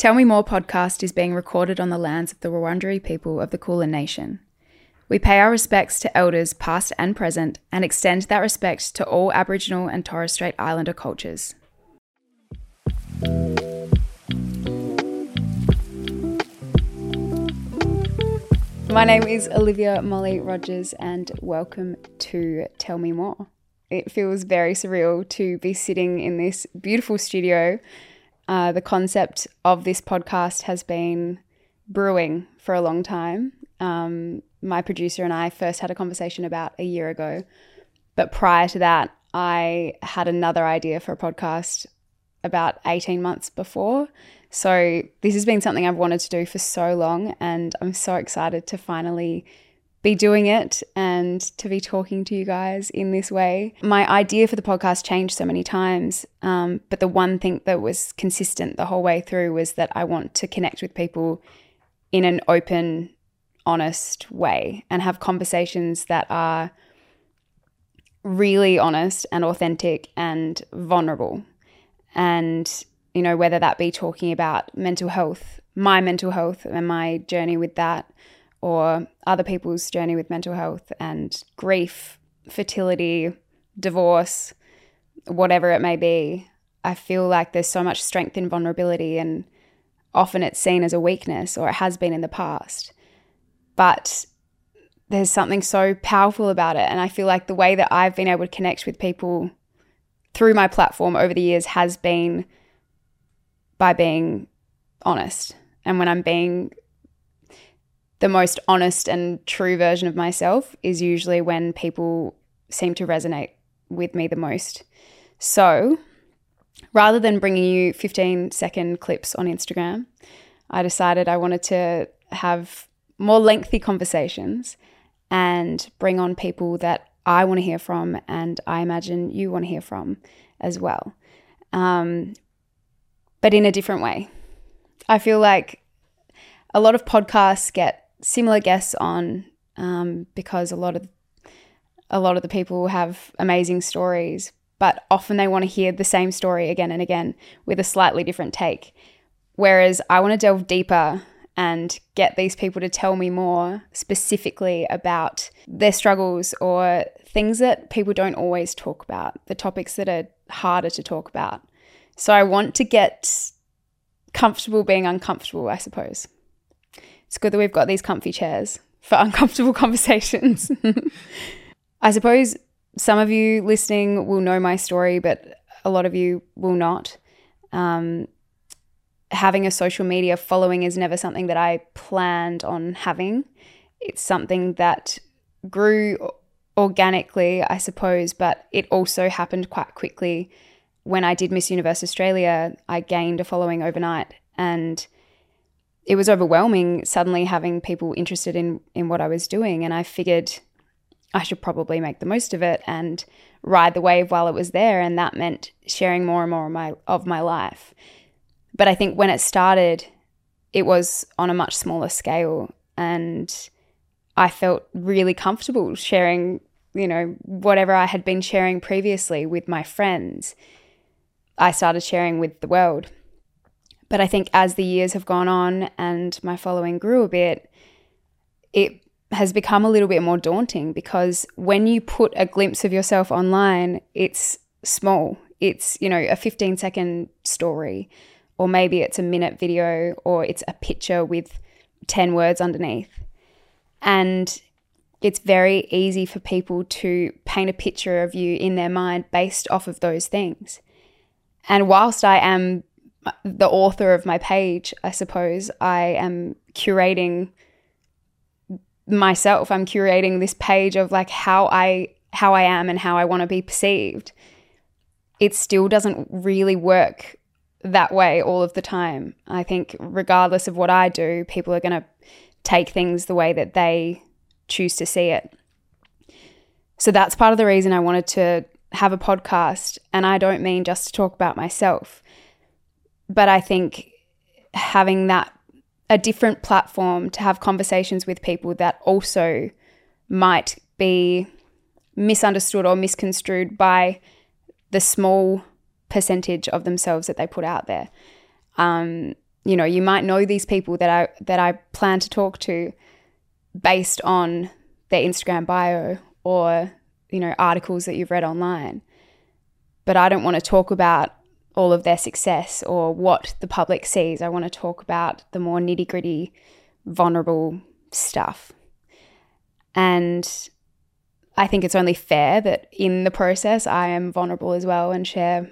Tell Me More podcast is being recorded on the lands of the Wurundjeri people of the Kulin Nation. We pay our respects to elders past and present and extend that respect to all Aboriginal and Torres Strait Islander cultures. My name is Olivia Molly Rogers, and welcome to Tell Me More. It feels very surreal to be sitting in this beautiful studio uh, the concept of this podcast has been brewing for a long time. Um, my producer and I first had a conversation about a year ago. But prior to that, I had another idea for a podcast about 18 months before. So this has been something I've wanted to do for so long, and I'm so excited to finally be doing it and to be talking to you guys in this way. My idea for the podcast changed so many times, um, but the one thing that was consistent the whole way through was that I want to connect with people in an open, honest way and have conversations that are really honest and authentic and vulnerable. And, you know, whether that be talking about mental health, my mental health and my journey with that or other people's journey with mental health and grief, fertility, divorce, whatever it may be, I feel like there's so much strength in vulnerability, and often it's seen as a weakness or it has been in the past. But there's something so powerful about it. And I feel like the way that I've been able to connect with people through my platform over the years has been by being honest. And when I'm being the most honest and true version of myself is usually when people seem to resonate with me the most. So, rather than bringing you 15 second clips on Instagram, I decided I wanted to have more lengthy conversations and bring on people that I want to hear from and I imagine you want to hear from as well. Um, but in a different way. I feel like a lot of podcasts get similar guests on um, because a lot of a lot of the people have amazing stories, but often they want to hear the same story again and again with a slightly different take. Whereas I want to delve deeper and get these people to tell me more specifically about their struggles or things that people don't always talk about, the topics that are harder to talk about. So I want to get comfortable being uncomfortable, I suppose. It's good that we've got these comfy chairs for uncomfortable conversations. I suppose some of you listening will know my story, but a lot of you will not. Um, having a social media following is never something that I planned on having. It's something that grew organically, I suppose, but it also happened quite quickly. When I did Miss Universe Australia, I gained a following overnight. And it was overwhelming suddenly having people interested in in what I was doing and I figured I should probably make the most of it and ride the wave while it was there and that meant sharing more and more of my of my life. But I think when it started it was on a much smaller scale and I felt really comfortable sharing, you know, whatever I had been sharing previously with my friends. I started sharing with the world. But I think as the years have gone on and my following grew a bit, it has become a little bit more daunting because when you put a glimpse of yourself online, it's small. It's, you know, a 15 second story, or maybe it's a minute video, or it's a picture with 10 words underneath. And it's very easy for people to paint a picture of you in their mind based off of those things. And whilst I am the author of my page, I suppose. I am curating myself. I'm curating this page of like how I how I am and how I want to be perceived. It still doesn't really work that way all of the time. I think regardless of what I do, people are going to take things the way that they choose to see it. So that's part of the reason I wanted to have a podcast and I don't mean just to talk about myself but I think having that a different platform to have conversations with people that also might be misunderstood or misconstrued by the small percentage of themselves that they put out there. Um, you know, you might know these people that I that I plan to talk to based on their Instagram bio or you know articles that you've read online. But I don't want to talk about all of their success or what the public sees. I want to talk about the more nitty gritty, vulnerable stuff. And I think it's only fair that in the process I am vulnerable as well and share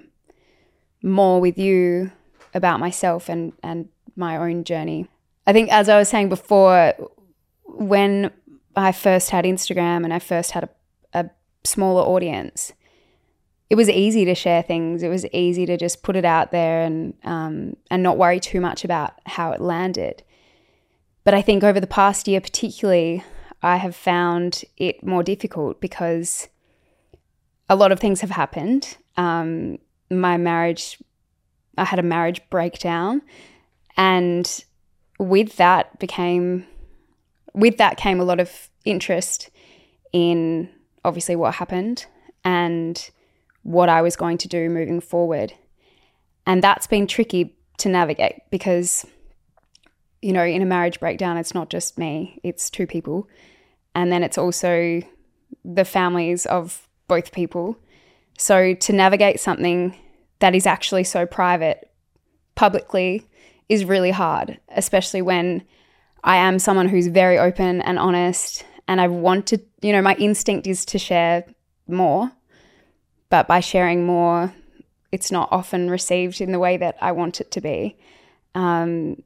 more with you about myself and, and my own journey. I think, as I was saying before, when I first had Instagram and I first had a, a smaller audience, it was easy to share things. It was easy to just put it out there and um, and not worry too much about how it landed. But I think over the past year, particularly, I have found it more difficult because a lot of things have happened. Um, my marriage, I had a marriage breakdown, and with that became, with that came a lot of interest in obviously what happened and what I was going to do moving forward. And that's been tricky to navigate because, you know, in a marriage breakdown, it's not just me, it's two people. And then it's also the families of both people. So to navigate something that is actually so private publicly is really hard, especially when I am someone who's very open and honest. And I want to, you know, my instinct is to share more but by sharing more, it's not often received in the way that I want it to be. Um,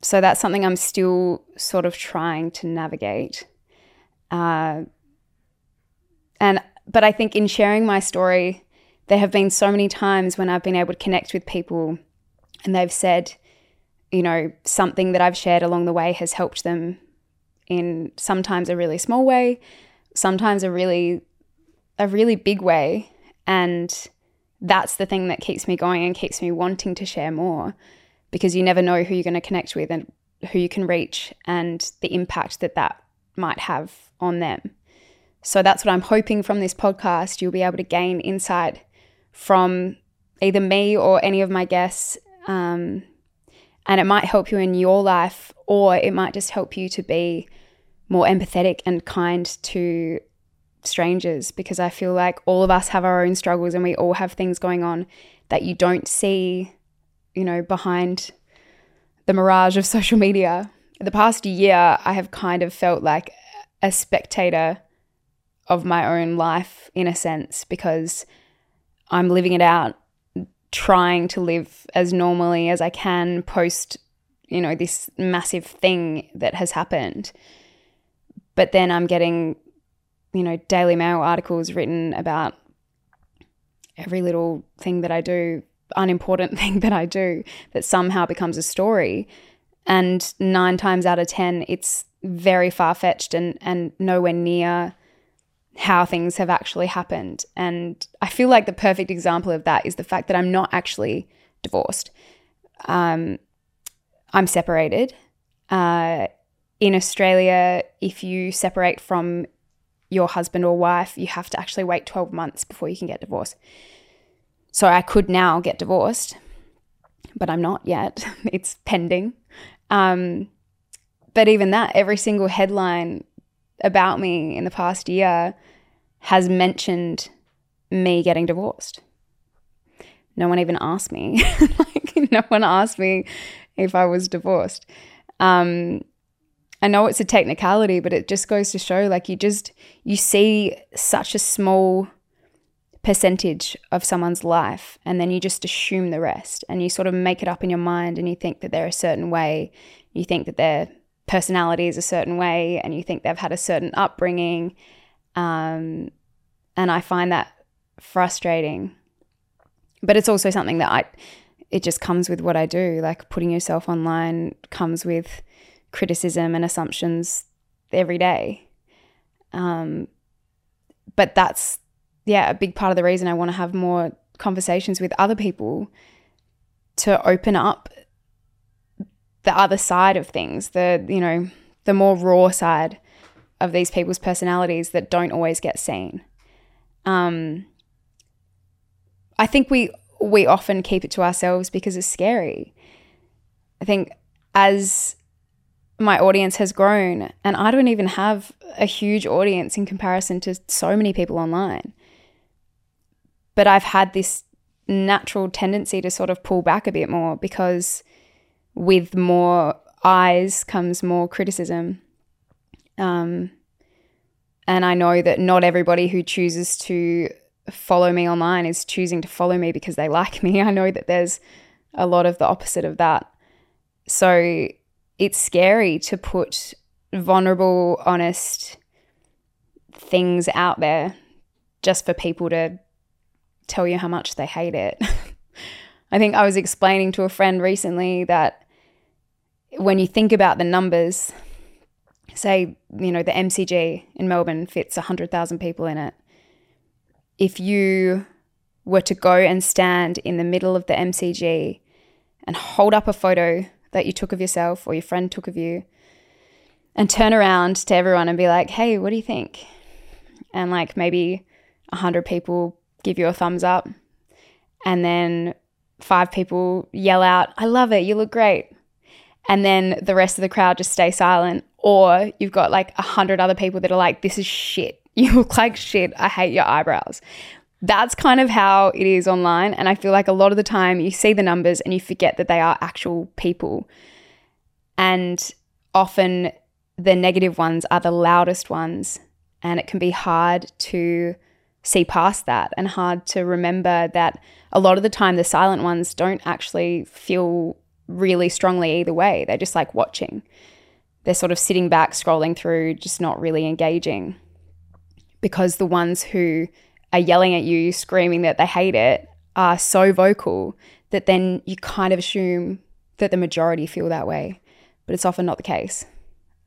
so that's something I'm still sort of trying to navigate. Uh, and but I think in sharing my story, there have been so many times when I've been able to connect with people, and they've said, you know, something that I've shared along the way has helped them in sometimes a really small way, sometimes a really a really big way and that's the thing that keeps me going and keeps me wanting to share more because you never know who you're going to connect with and who you can reach and the impact that that might have on them. So that's what I'm hoping from this podcast. You'll be able to gain insight from either me or any of my guests. Um, and it might help you in your life, or it might just help you to be more empathetic and kind to strangers because I feel like all of us have our own struggles and we all have things going on that you don't see, you know, behind the mirage of social media. The past year, I have kind of felt like a spectator of my own life in a sense because I'm living it out, trying to live as normally as I can post, you know, this massive thing that has happened. But then I'm getting you know, Daily Mail articles written about every little thing that I do, unimportant thing that I do, that somehow becomes a story. And nine times out of 10, it's very far fetched and, and nowhere near how things have actually happened. And I feel like the perfect example of that is the fact that I'm not actually divorced. Um, I'm separated. Uh, in Australia, if you separate from your husband or wife, you have to actually wait 12 months before you can get divorced. So I could now get divorced, but I'm not yet. It's pending. Um, but even that, every single headline about me in the past year has mentioned me getting divorced. No one even asked me. like, no one asked me if I was divorced. Um, I know it's a technicality, but it just goes to show like you just you see such a small percentage of someone's life and then you just assume the rest and you sort of make it up in your mind and you think that they're a certain way. You think that their personality is a certain way and you think they've had a certain upbringing. Um, and I find that frustrating. But it's also something that I it just comes with what I do. Like putting yourself online comes with criticism and assumptions every day. Um, but that's, yeah, a big part of the reason I want to have more conversations with other people to open up the other side of things, the, you know, the more raw side of these people's personalities that don't always get seen. Um, I think we we often keep it to ourselves because it's scary I think as my audience has grown, and I don't even have a huge audience in comparison to so many people online, but I've had this natural tendency to sort of pull back a bit more because with more eyes comes more criticism. Um, and I know that not everybody who chooses to follow me online is choosing to follow me because they like me. I know that there's a lot of the opposite of that. So it's scary to put vulnerable, honest things out there just for people to tell you how much they hate it. I think I was explaining to a friend recently that when you think about the numbers, say, you know, the MCG in Melbourne fits 100,000 people in it. If you were to go and stand in the middle of the MCG and hold up a photo that you took of yourself or your friend took of you and turn around to everyone and be like, hey, what do you think? And like maybe 100 people give you a thumbs up. And then five people yell out, I love it, you look great. And then the rest of the crowd just stay silent. Or you've got like a hundred other people that are like, this is shit. You look like shit. I hate your eyebrows. That's kind of how it is online. And I feel like a lot of the time you see the numbers and you forget that they are actual people. And often the negative ones are the loudest ones. And it can be hard to see past that and hard to remember that a lot of the time the silent ones don't actually feel really strongly either way. They're just like watching. They're sort of sitting back, scrolling through, just not really engaging. Because the ones who are yelling at you, screaming that they hate it, are so vocal that then you kind of assume that the majority feel that way. But it's often not the case.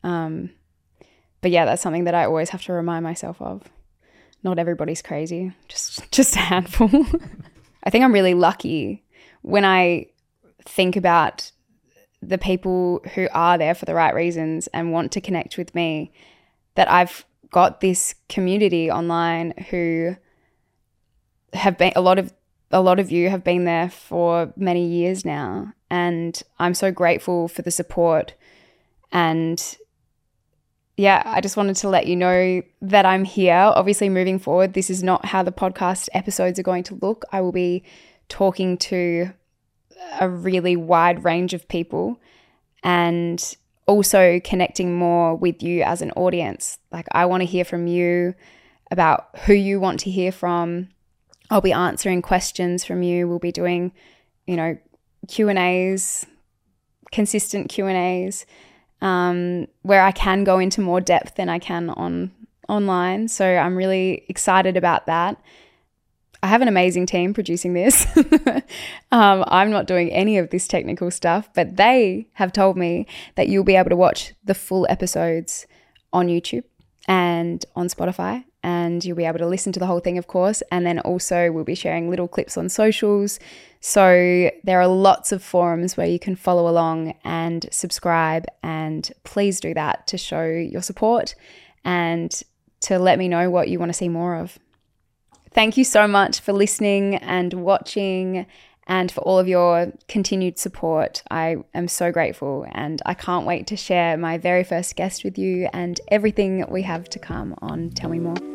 Um, but yeah, that's something that I always have to remind myself of not everybody's crazy, just just a handful. I think I'm really lucky when I think about the people who are there for the right reasons and want to connect with me that I've got this community online who have been a lot of a lot of you have been there for many years now and I'm so grateful for the support and yeah, I just wanted to let you know that I'm here. Obviously, moving forward, this is not how the podcast episodes are going to look. I will be talking to a really wide range of people and also connecting more with you as an audience. Like, I want to hear from you about who you want to hear from. I'll be answering questions from you. We'll be doing, you know, Q&As, consistent Q&As um, where I can go into more depth than I can on online. So I'm really excited about that. I have an amazing team producing this. um, I'm not doing any of this technical stuff, but they have told me that you'll be able to watch the full episodes on YouTube and on Spotify and you'll be able to listen to the whole thing, of course. And then also, we'll be sharing little clips on socials. So, there are lots of forums where you can follow along and subscribe. And please do that to show your support and to let me know what you want to see more of. Thank you so much for listening and watching and for all of your continued support. I am so grateful and I can't wait to share my very first guest with you and everything we have to come on Tell Me More.